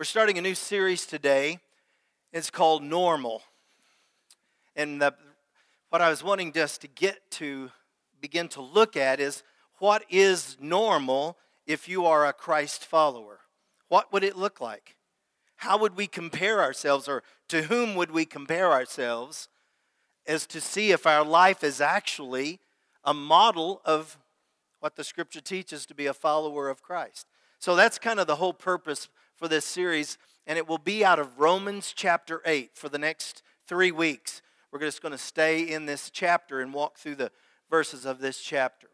We're starting a new series today. It's called Normal. And the, what I was wanting just to get to begin to look at is what is normal if you are a Christ follower? What would it look like? How would we compare ourselves, or to whom would we compare ourselves, as to see if our life is actually a model of what the scripture teaches to be a follower of Christ? So that's kind of the whole purpose for this series, and it will be out of Romans chapter 8 for the next three weeks. We're just going to stay in this chapter and walk through the verses of this chapter.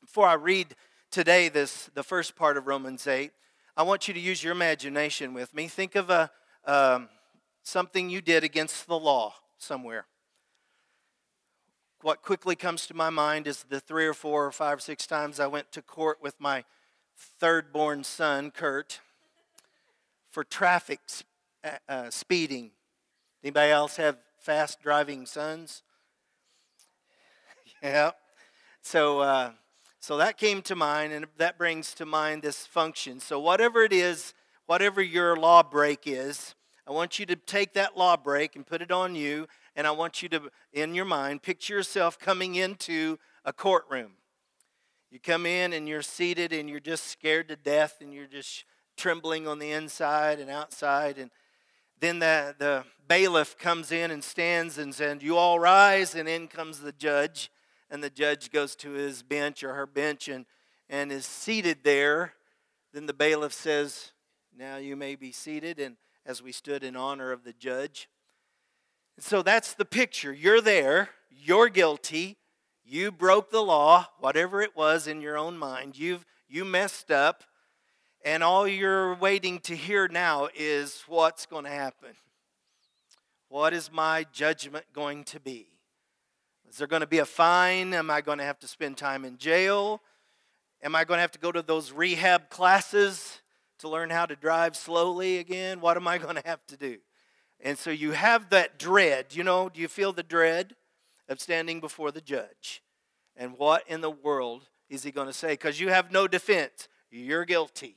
Before I read today this the first part of Romans 8, I want you to use your imagination with me. Think of a um, something you did against the law somewhere. What quickly comes to my mind is the three or four or five or six times I went to court with my third born son, Kurt for traffic uh, uh, speeding. Anybody else have fast driving sons? yeah. So, uh, so that came to mind, and that brings to mind this function. So, whatever it is, whatever your law break is, I want you to take that law break and put it on you, and I want you to, in your mind, picture yourself coming into a courtroom. You come in and you're seated and you're just scared to death and you're just trembling on the inside and outside. And then the, the bailiff comes in and stands and says, You all rise. And in comes the judge. And the judge goes to his bench or her bench and, and is seated there. Then the bailiff says, Now you may be seated. And as we stood in honor of the judge. so that's the picture. You're there, you're guilty, you broke the law, whatever it was in your own mind. You've you messed up, and all you're waiting to hear now is what's going to happen. What is my judgment going to be? Is there going to be a fine? Am I going to have to spend time in jail? Am I going to have to go to those rehab classes to learn how to drive slowly again? What am I going to have to do? And so you have that dread. You know, do you feel the dread of standing before the judge? And what in the world is he going to say? Because you have no defense. You're guilty.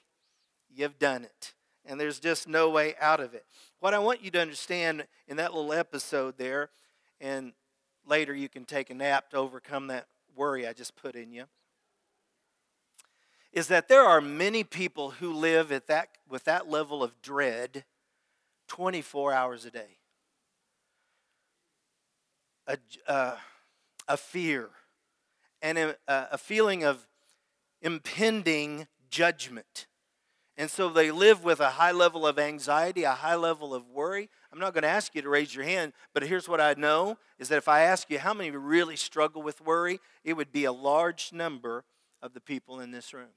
You've done it. And there's just no way out of it. What I want you to understand in that little episode there, and later you can take a nap to overcome that worry I just put in you, is that there are many people who live at that, with that level of dread 24 hours a day. A, uh, a fear and a, a feeling of impending judgment. And so they live with a high level of anxiety, a high level of worry. I'm not going to ask you to raise your hand, but here's what I know is that if I ask you how many really struggle with worry, it would be a large number of the people in this room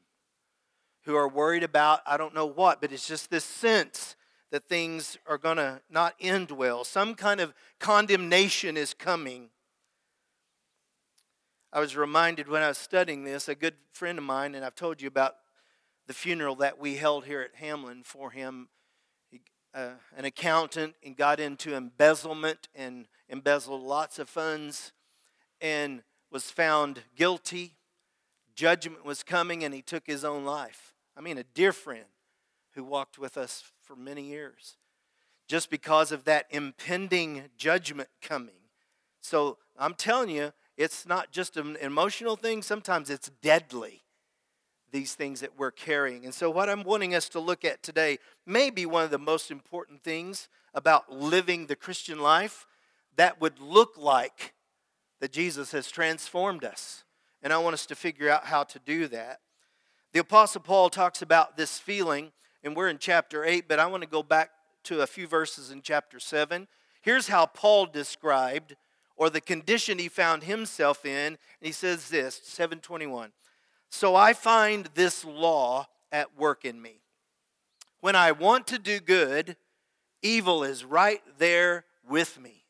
who are worried about I don't know what, but it's just this sense that things are going to not end well. Some kind of condemnation is coming. I was reminded when I was studying this, a good friend of mine, and I've told you about the funeral that we held here at Hamlin for him. Uh, an accountant and got into embezzlement and embezzled lots of funds and was found guilty. Judgment was coming and he took his own life. I mean, a dear friend who walked with us for many years just because of that impending judgment coming. So I'm telling you, it's not just an emotional thing, sometimes it's deadly these things that we're carrying. And so, what I'm wanting us to look at today may be one of the most important things about living the Christian life that would look like that Jesus has transformed us. And I want us to figure out how to do that. The Apostle Paul talks about this feeling, and we're in chapter 8, but I want to go back to a few verses in chapter 7. Here's how Paul described or the condition he found himself in. And he says this, 721. So I find this law at work in me. When I want to do good, evil is right there with me.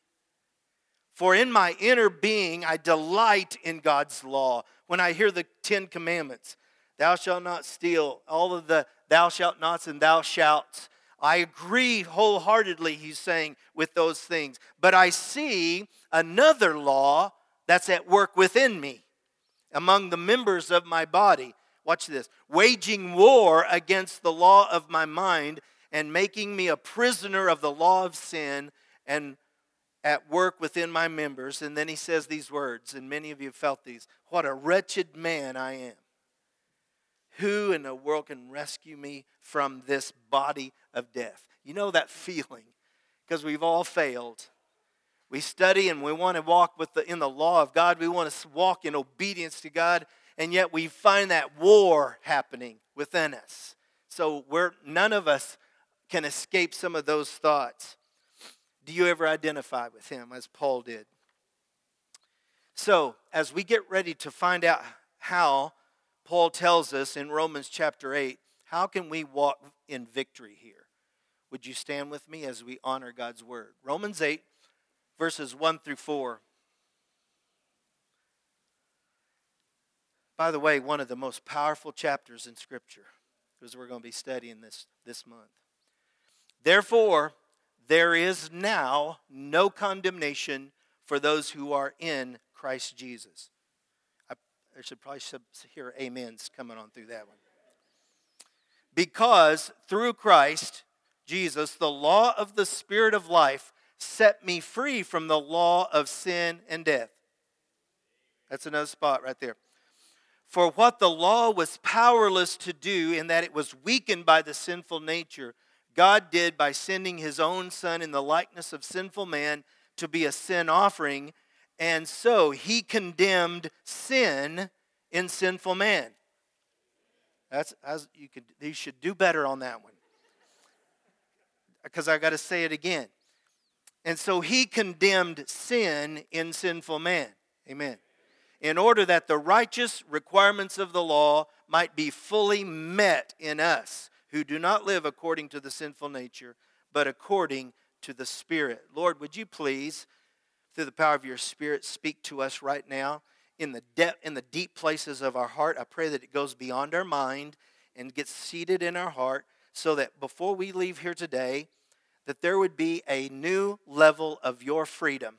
For in my inner being, I delight in God's law. When I hear the Ten Commandments, thou shalt not steal, all of the thou shalt nots and thou shalt. I agree wholeheartedly, he's saying, with those things. But I see another law that's at work within me among the members of my body. Watch this waging war against the law of my mind and making me a prisoner of the law of sin and at work within my members. And then he says these words, and many of you have felt these What a wretched man I am. Who in the world can rescue me from this body of death? You know that feeling because we've all failed. We study and we want to walk with the, in the law of God. We want to walk in obedience to God, and yet we find that war happening within us. So we're none of us can escape some of those thoughts. Do you ever identify with him as Paul did? So, as we get ready to find out how Paul tells us in Romans chapter 8, how can we walk in victory here? Would you stand with me as we honor God's word? Romans 8, verses 1 through 4. By the way, one of the most powerful chapters in Scripture, because we're going to be studying this this month. Therefore, there is now no condemnation for those who are in Christ Jesus. I, I should probably hear amens coming on through that one. Because through Christ Jesus, the law of the Spirit of life set me free from the law of sin and death. That's another spot right there. For what the law was powerless to do, in that it was weakened by the sinful nature, God did by sending his own Son in the likeness of sinful man to be a sin offering, and so he condemned sin in sinful man. That's as you could you should do better on that one. Because I got to say it again. And so he condemned sin in sinful man. Amen. In order that the righteous requirements of the law might be fully met in us who do not live according to the sinful nature, but according to the Spirit. Lord, would you please, through the power of your Spirit, speak to us right now in the, de- in the deep places of our heart? I pray that it goes beyond our mind and gets seated in our heart so that before we leave here today, that there would be a new level of your freedom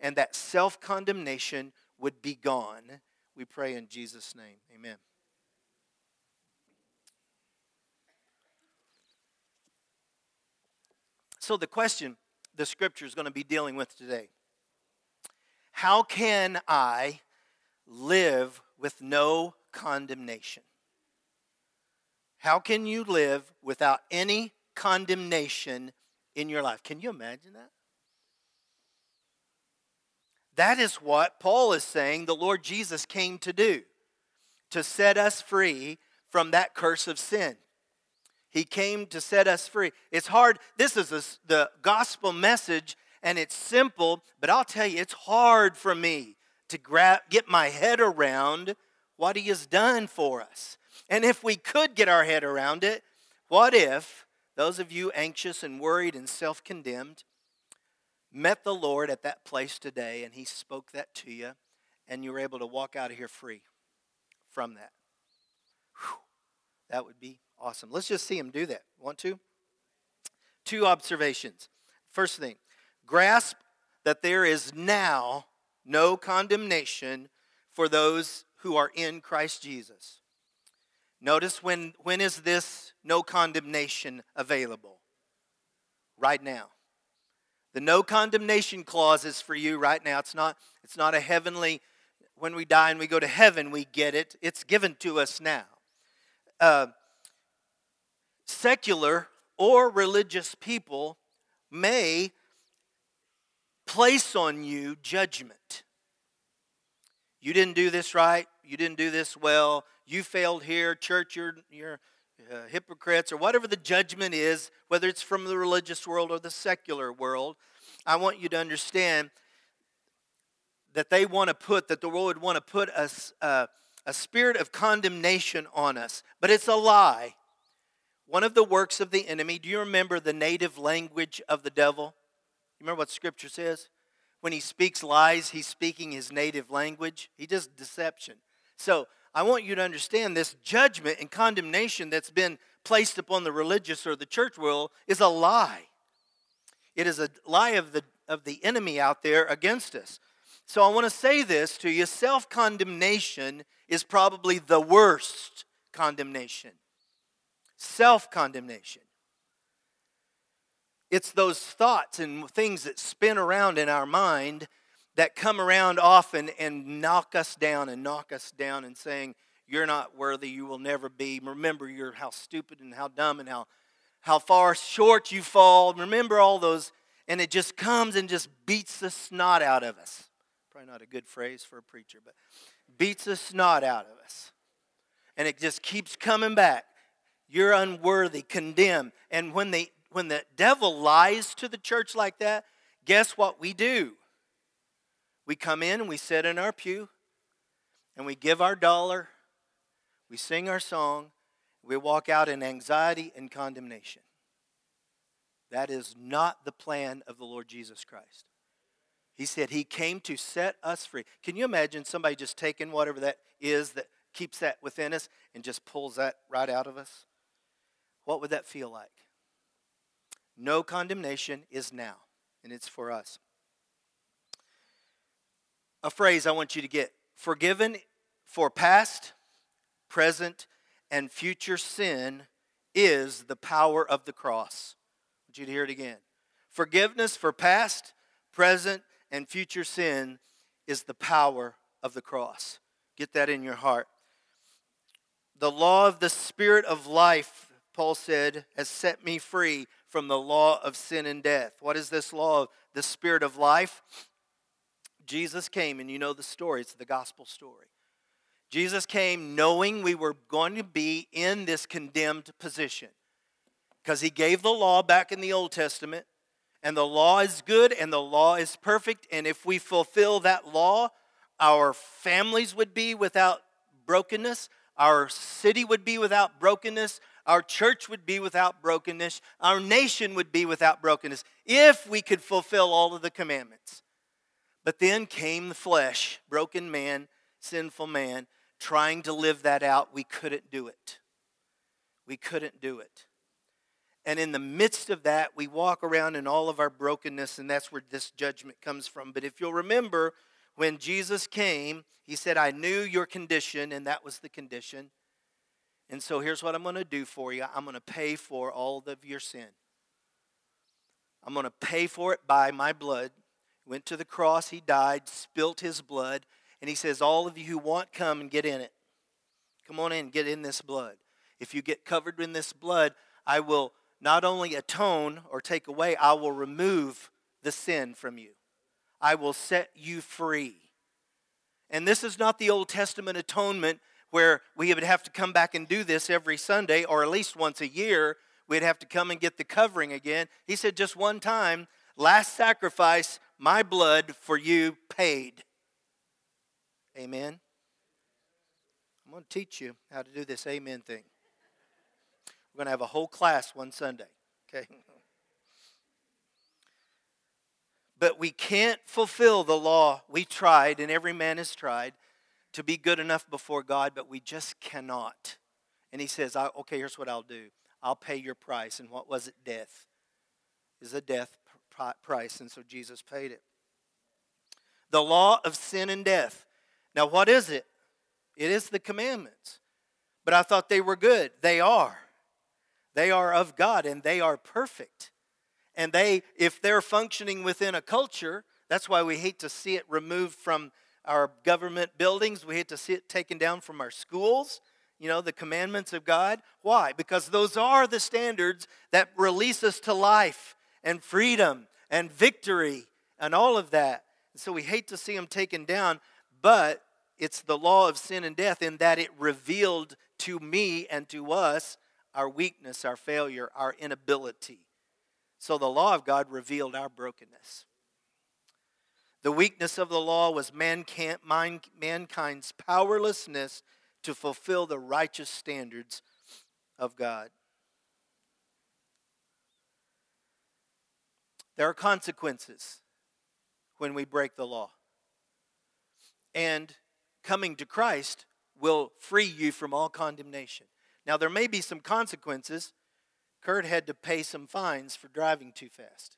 and that self condemnation would be gone. We pray in Jesus' name. Amen. So, the question the scripture is going to be dealing with today how can I live with no condemnation? How can you live without any condemnation in your life? Can you imagine that? That is what Paul is saying the Lord Jesus came to do to set us free from that curse of sin. He came to set us free. It's hard. This is a, the gospel message, and it's simple, but I'll tell you, it's hard for me to grab, get my head around what He has done for us. And if we could get our head around it, what if those of you anxious and worried and self condemned met the Lord at that place today and He spoke that to you, and you were able to walk out of here free from that? Whew, that would be Awesome. Let's just see him do that. Want to? Two observations. First thing, grasp that there is now no condemnation for those who are in Christ Jesus. Notice when when is this no condemnation available? Right now. The no condemnation clause is for you right now. It's not it's not a heavenly when we die and we go to heaven we get it. It's given to us now. Uh, secular or religious people may place on you judgment. You didn't do this right. You didn't do this well. You failed here. Church, you're, you're uh, hypocrites, or whatever the judgment is, whether it's from the religious world or the secular world. I want you to understand that they want to put, that the world would want to put a, uh, a spirit of condemnation on us. But it's a lie one of the works of the enemy. Do you remember the native language of the devil? You remember what Scripture says? When he speaks lies, he's speaking his native language. He does deception. So I want you to understand this judgment and condemnation that's been placed upon the religious or the church world is a lie. It is a lie of the, of the enemy out there against us. So I want to say this to you self condemnation is probably the worst condemnation self condemnation. It's those thoughts and things that spin around in our mind that come around often and knock us down and knock us down and saying, You're not worthy, you will never be. Remember you're how stupid and how dumb and how, how far short you fall. Remember all those, and it just comes and just beats the snot out of us. Probably not a good phrase for a preacher, but beats the snot out of us. And it just keeps coming back. You're unworthy, condemned. And when, they, when the devil lies to the church like that, guess what we do? We come in and we sit in our pew and we give our dollar, we sing our song, we walk out in anxiety and condemnation. That is not the plan of the Lord Jesus Christ. He said he came to set us free. Can you imagine somebody just taking whatever that is that keeps that within us and just pulls that right out of us? What would that feel like? No condemnation is now, and it's for us a phrase I want you to get forgiven for past, present, and future sin is the power of the cross. I want you to hear it again. Forgiveness for past, present, and future sin is the power of the cross. Get that in your heart. The law of the Spirit of life, Paul said, has set me free from the law of sin and death. What is this law of the Spirit of life? Jesus came, and you know the story, it's the gospel story. Jesus came knowing we were going to be in this condemned position because he gave the law back in the Old Testament, and the law is good and the law is perfect. And if we fulfill that law, our families would be without brokenness, our city would be without brokenness, our church would be without brokenness, our nation would be without brokenness if we could fulfill all of the commandments. But then came the flesh, broken man, sinful man, trying to live that out. We couldn't do it. We couldn't do it. And in the midst of that, we walk around in all of our brokenness, and that's where this judgment comes from. But if you'll remember, when Jesus came, he said, I knew your condition, and that was the condition. And so here's what I'm going to do for you I'm going to pay for all of your sin. I'm going to pay for it by my blood went to the cross, he died, spilt his blood, and he says, All of you who want, come and get in it. Come on in, get in this blood. If you get covered in this blood, I will not only atone or take away, I will remove the sin from you. I will set you free. And this is not the Old Testament atonement where we would have to come back and do this every Sunday or at least once a year. We'd have to come and get the covering again. He said just one time, last sacrifice my blood for you paid. Amen. I'm going to teach you how to do this amen thing. We're going to have a whole class one Sunday, okay? But we can't fulfill the law. We tried, and every man has tried to be good enough before God, but we just cannot. And he says, Okay, here's what I'll do I'll pay your price. And what was it? Death. Is a death price, and so Jesus paid it. The law of sin and death. Now, what is it? It is the commandments. But I thought they were good. They are. They are of God and they are perfect. And they, if they're functioning within a culture, that's why we hate to see it removed from our government buildings. We hate to see it taken down from our schools, you know, the commandments of God. Why? Because those are the standards that release us to life and freedom and victory and all of that. And so we hate to see them taken down, but it's the law of sin and death in that it revealed to me and to us our weakness, our failure, our inability. So the law of God revealed our brokenness. The weakness of the law was mankind's powerlessness to fulfill the righteous standards of God. There are consequences when we break the law. And coming to Christ will free you from all condemnation. Now, there may be some consequences. Kurt had to pay some fines for driving too fast.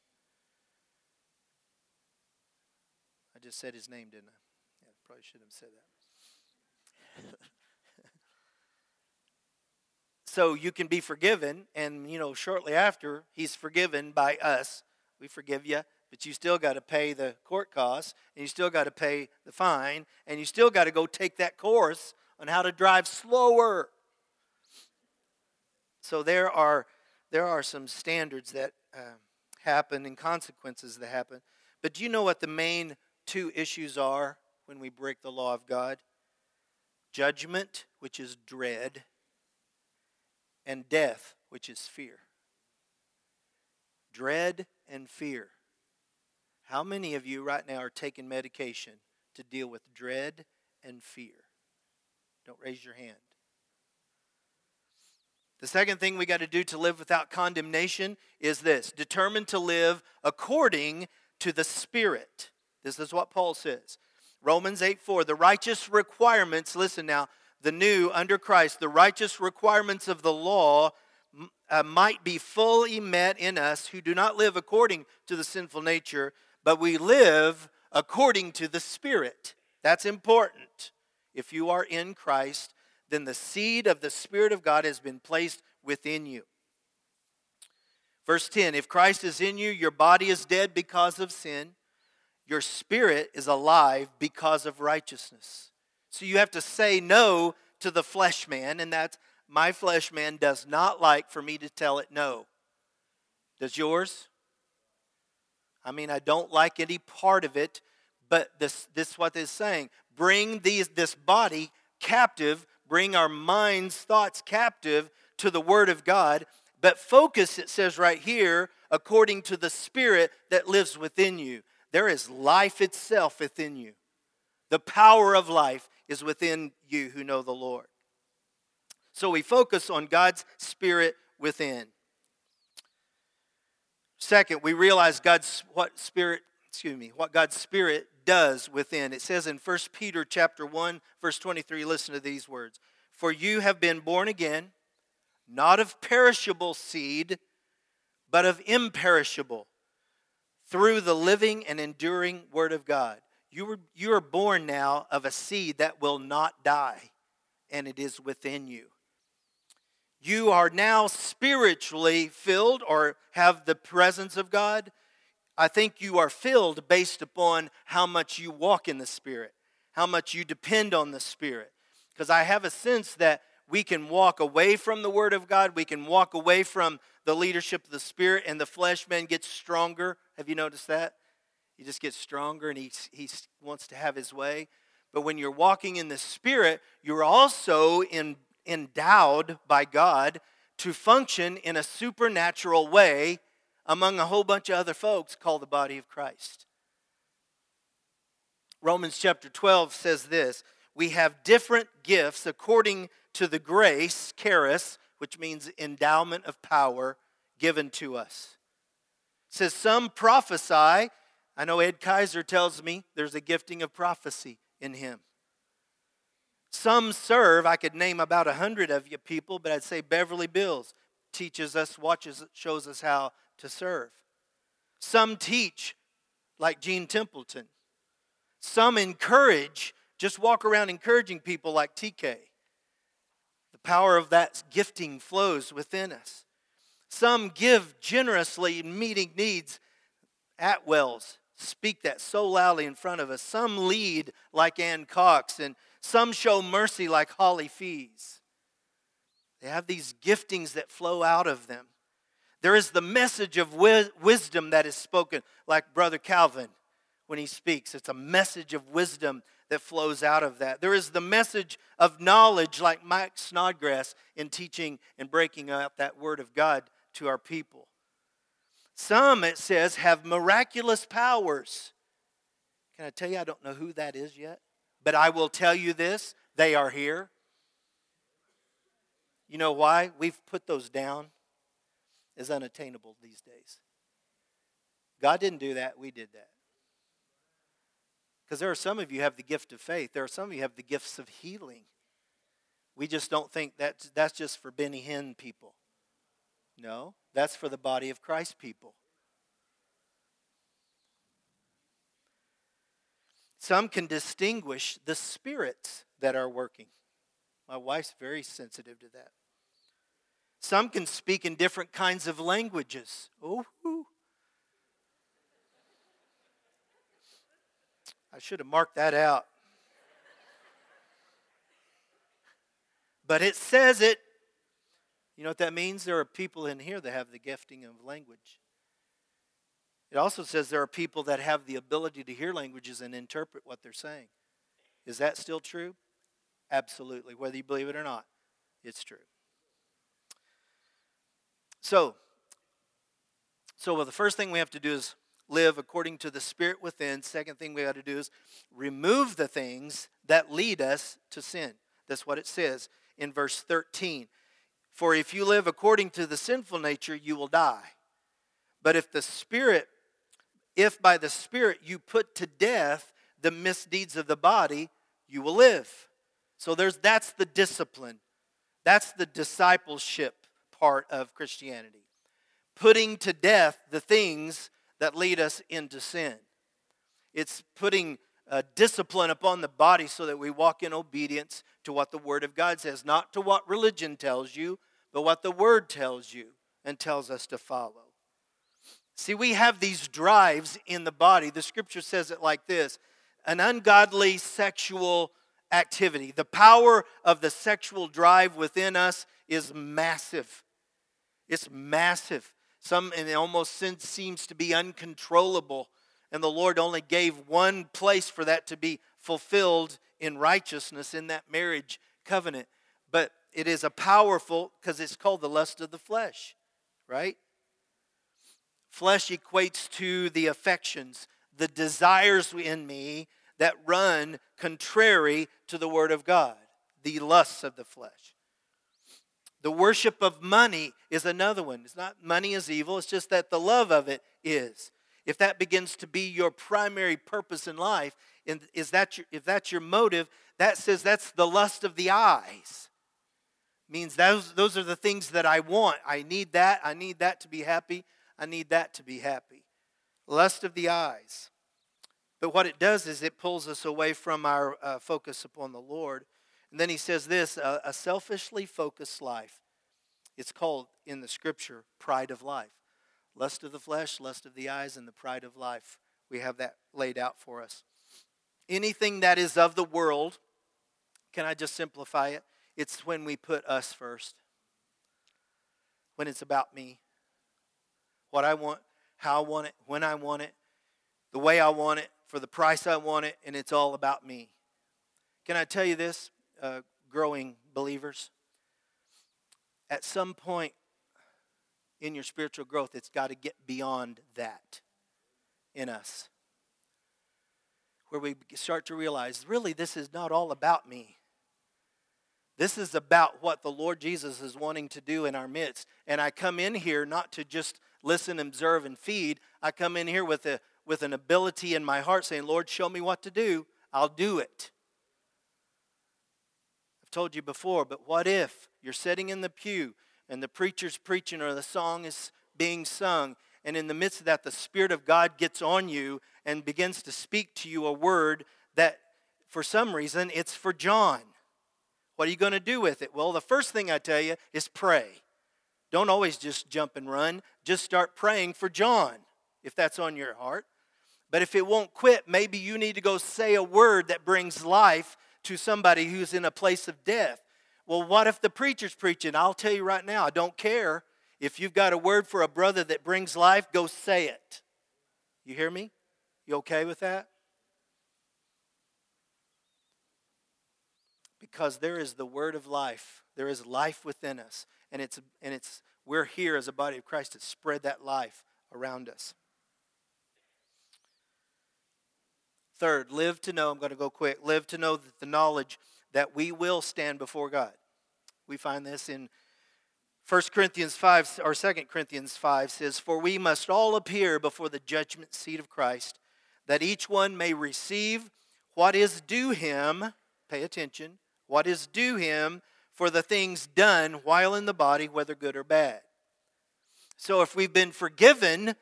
I just said his name, didn't I? Yeah, probably shouldn't have said that. so you can be forgiven. And, you know, shortly after, he's forgiven by us. We forgive you, but you still got to pay the court costs, and you still got to pay the fine, and you still got to go take that course on how to drive slower. So there are, there are some standards that uh, happen and consequences that happen. But do you know what the main two issues are when we break the law of God? Judgment, which is dread, and death, which is fear. Dread and fear. How many of you right now are taking medication to deal with dread and fear? Don't raise your hand. The second thing we got to do to live without condemnation is this determine to live according to the Spirit. This is what Paul says. Romans 8 4, the righteous requirements, listen now, the new under Christ, the righteous requirements of the law uh, might be fully met in us who do not live according to the sinful nature, but we live according to the Spirit. That's important. If you are in Christ, then the seed of the Spirit of God has been placed within you. Verse 10 If Christ is in you, your body is dead because of sin, your spirit is alive because of righteousness. So you have to say no to the flesh man, and that's my flesh man does not like for me to tell it no. Does yours? I mean, I don't like any part of it, but this, this is what it's saying. Bring these, this body captive bring our minds, thoughts captive to the Word of God, but focus, it says right here, according to the Spirit that lives within you. There is life itself within you. The power of life is within you who know the Lord. So we focus on God's Spirit within. Second, we realize God's what Spirit, excuse me, what God's Spirit does within. It says in 1 Peter chapter 1 verse 23 listen to these words. For you have been born again not of perishable seed but of imperishable through the living and enduring word of God. You were you are born now of a seed that will not die and it is within you. You are now spiritually filled or have the presence of God I think you are filled based upon how much you walk in the Spirit, how much you depend on the Spirit. Because I have a sense that we can walk away from the Word of God, we can walk away from the leadership of the Spirit, and the flesh man gets stronger. Have you noticed that? He just gets stronger and he, he wants to have his way. But when you're walking in the Spirit, you're also in, endowed by God to function in a supernatural way among a whole bunch of other folks called the body of Christ. Romans chapter 12 says this We have different gifts according to the grace, charis, which means endowment of power, given to us. It says some prophesy. I know Ed Kaiser tells me there's a gifting of prophecy in him. Some serve. I could name about a hundred of you people, but I'd say Beverly Bills teaches us, watches, shows us how to serve. Some teach, like Gene Templeton. Some encourage, just walk around encouraging people, like TK. The power of that gifting flows within us. Some give generously meeting needs at wells. Speak that so loudly in front of us. Some lead like Ann Cox, and some show mercy like Holly Fees. They have these giftings that flow out of them. There is the message of wisdom that is spoken, like Brother Calvin when he speaks. It's a message of wisdom that flows out of that. There is the message of knowledge, like Mike Snodgrass in teaching and breaking out that word of God to our people. Some, it says, have miraculous powers. Can I tell you, I don't know who that is yet, but I will tell you this they are here. You know why? We've put those down as unattainable these days. God didn't do that, we did that. Because there are some of you have the gift of faith. There are some of you have the gifts of healing. We just don't think that that's just for Benny Hinn people. No, that's for the body of Christ people. Some can distinguish the spirits that are working. My wife's very sensitive to that. Some can speak in different kinds of languages. Oh, I should have marked that out. But it says it. You know what that means? There are people in here that have the gifting of language. It also says there are people that have the ability to hear languages and interpret what they're saying. Is that still true? Absolutely. Whether you believe it or not, it's true. So, so well, the first thing we have to do is live according to the Spirit within. Second thing we got to do is remove the things that lead us to sin. That's what it says in verse 13. For if you live according to the sinful nature, you will die. But if the Spirit, if by the Spirit you put to death the misdeeds of the body, you will live. So there's that's the discipline. That's the discipleship part of Christianity. Putting to death the things that lead us into sin. It's putting a discipline upon the body so that we walk in obedience to what the Word of God says, not to what religion tells you, but what the Word tells you and tells us to follow. See, we have these drives in the body. The scripture says it like this an ungodly sexual activity. The power of the sexual drive within us is massive. It's massive. Some, and it almost seems to be uncontrollable. And the Lord only gave one place for that to be fulfilled in righteousness in that marriage covenant. But it is a powerful, because it's called the lust of the flesh, right? Flesh equates to the affections, the desires in me that run contrary to the Word of God, the lusts of the flesh. The worship of money is another one. It's not money is evil, it's just that the love of it is. If that begins to be your primary purpose in life, and is that your, if that's your motive, that says that's the lust of the eyes. Means those, those are the things that I want. I need that. I need that to be happy. I need that to be happy. Lust of the eyes. But what it does is it pulls us away from our uh, focus upon the Lord and then he says this a, a selfishly focused life. It's called in the scripture pride of life. Lust of the flesh, lust of the eyes, and the pride of life. We have that laid out for us. Anything that is of the world, can I just simplify it? It's when we put us first. When it's about me. What I want, how I want it, when I want it, the way I want it, for the price I want it, and it's all about me. Can I tell you this? uh, growing believers, at some point in your spiritual growth, it's got to get beyond that in us. Where we start to realize, really, this is not all about me. This is about what the Lord Jesus is wanting to do in our midst. And I come in here not to just listen, observe, and feed. I come in here with, a, with an ability in my heart saying, Lord, show me what to do. I'll do it I've told you before, but what if you're sitting in the pew and the preacher's preaching or the song is being sung, and in the midst of that, the Spirit of God gets on you and begins to speak to you a word that, for some reason, it's for John. What are you going to do with it? Well, the first thing I tell you is pray. Don't always just jump and run. Just start praying for John if that's on your heart. But if it won't quit, maybe you need to go say a word that brings life to somebody who's in a place of death. Well, what if the preacher's preaching? I'll tell you right now, I don't care. If you've got a word for a brother that brings life, go say it. You hear me? You okay with that? Because there is the word of life. There is life within us. And it's and it's we're here as a body of Christ to spread that life around us. Third, live to know, I'm going to go quick, live to know that the knowledge that we will stand before God. We find this in 1 Corinthians 5 or 2 Corinthians 5 says, For we must all appear before the judgment seat of Christ, that each one may receive what is due him, pay attention, what is due him for the things done while in the body, whether good or bad. So if we've been forgiven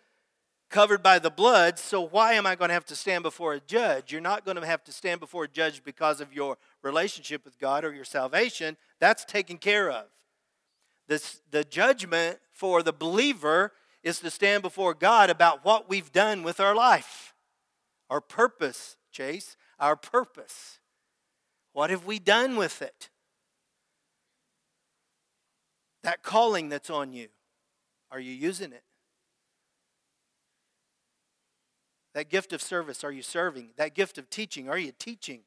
covered by the blood, so why am I going to have to stand before a judge? You're not going to have to stand before a judge because of your relationship with God or your salvation. That's taken care of. This, the judgment for the believer is to stand before God about what we've done with our life, our purpose, Chase, our purpose. What have we done with it? That calling that's on you, are you using it? That gift of service, are you serving? That gift of teaching, are you teaching?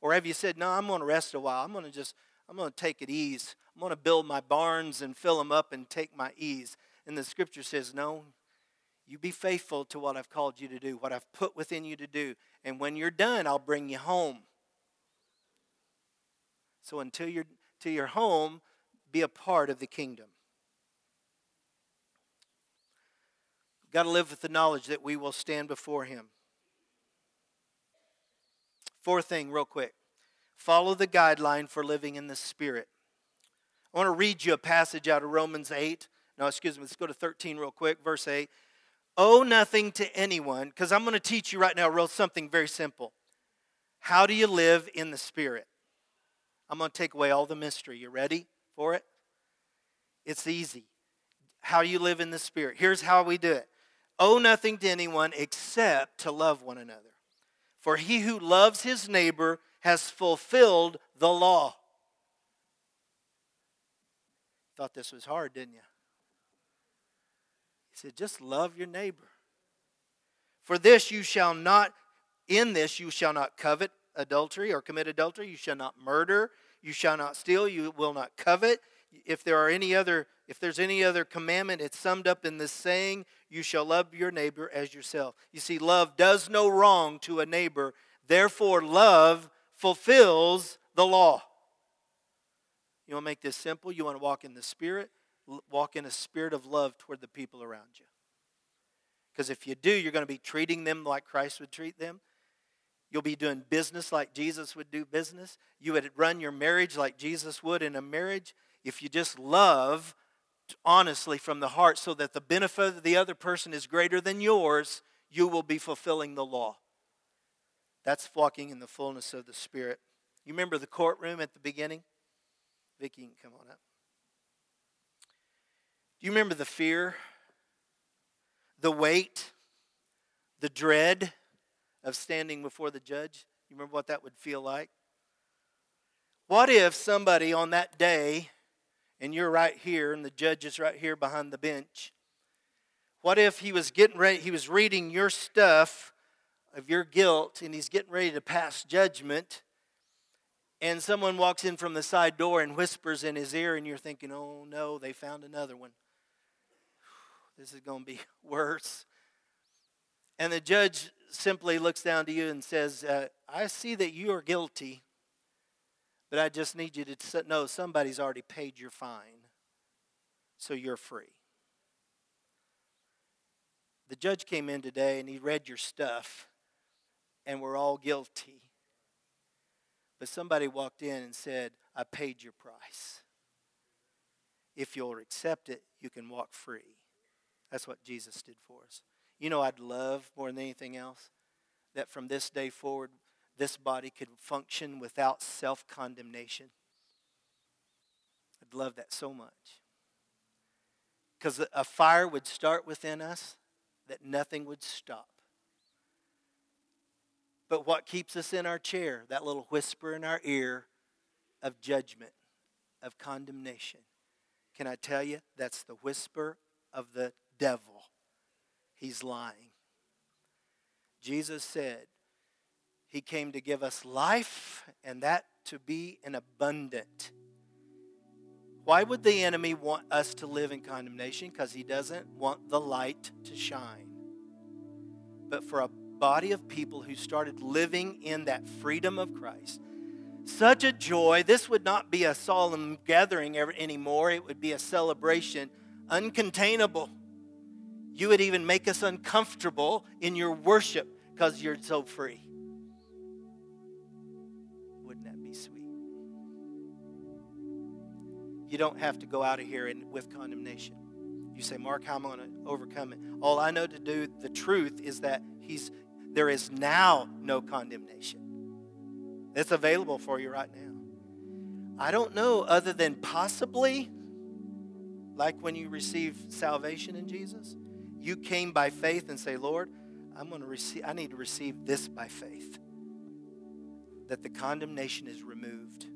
Or have you said, no, I'm going to rest a while. I'm going to just, I'm going to take it ease. I'm going to build my barns and fill them up and take my ease. And the scripture says, no, you be faithful to what I've called you to do, what I've put within you to do. And when you're done, I'll bring you home. So until you're, until you're home, be a part of the kingdom. Got to live with the knowledge that we will stand before Him. Fourth thing, real quick follow the guideline for living in the Spirit. I want to read you a passage out of Romans 8. No, excuse me, let's go to 13 real quick, verse 8. Owe nothing to anyone, because I'm going to teach you right now real something very simple. How do you live in the Spirit? I'm going to take away all the mystery. You ready for it? It's easy. How you live in the Spirit. Here's how we do it Owe nothing to anyone except to love one another. For he who loves his neighbor has fulfilled the law. Thought this was hard, didn't you? He said, just love your neighbor. For this you shall not, in this you shall not covet adultery or commit adultery. You shall not murder. You shall not steal. You will not covet. If there are any other, if there's any other commandment, it's summed up in this saying, you shall love your neighbor as yourself. You see, love does no wrong to a neighbor. Therefore, love fulfills the law. You want to make this simple? You want to walk in the Spirit? Walk in a spirit of love toward the people around you. Because if you do, you're going to be treating them like Christ would treat them. You'll be doing business like Jesus would do business. You would run your marriage like Jesus would in a marriage. If you just love honestly from the heart so that the benefit of the other person is greater than yours, you will be fulfilling the law. That's walking in the fullness of the Spirit. You remember the courtroom at the beginning? Vicki, can come on up. Do you remember the fear, the weight, the dread of standing before the judge? You remember what that would feel like? What if somebody on that day, and you're right here, and the judge is right here behind the bench? What if he was getting ready, he was reading your stuff of your guilt, and he's getting ready to pass judgment, and someone walks in from the side door and whispers in his ear, and you're thinking, oh no, they found another one. This is going to be worse. And the judge simply looks down to you and says, uh, I see that you are guilty, but I just need you to know somebody's already paid your fine, so you're free. The judge came in today and he read your stuff, and we're all guilty. But somebody walked in and said, I paid your price. If you'll accept it, you can walk free. That's what Jesus did for us. You know, I'd love more than anything else that from this day forward, this body could function without self condemnation. I'd love that so much. Because a fire would start within us that nothing would stop. But what keeps us in our chair? That little whisper in our ear of judgment, of condemnation. Can I tell you? That's the whisper of the devil. He's lying. Jesus said he came to give us life and that to be an abundant. Why would the enemy want us to live in condemnation? Because he doesn't want the light to shine. But for a body of people who started living in that freedom of Christ. Such a joy. This would not be a solemn gathering ever anymore, it would be a celebration, uncontainable. You would even make us uncomfortable in your worship because you're so free. Wouldn't that be sweet? You don't have to go out of here and, with condemnation. You say, Mark, how am I going to overcome it? All I know to do, the truth is that He's there is now no condemnation. It's available for you right now. I don't know, other than possibly like when you receive salvation in Jesus, you came by faith and say, Lord, I'm going to receive, I need to receive this by faith. That the condemnation is removed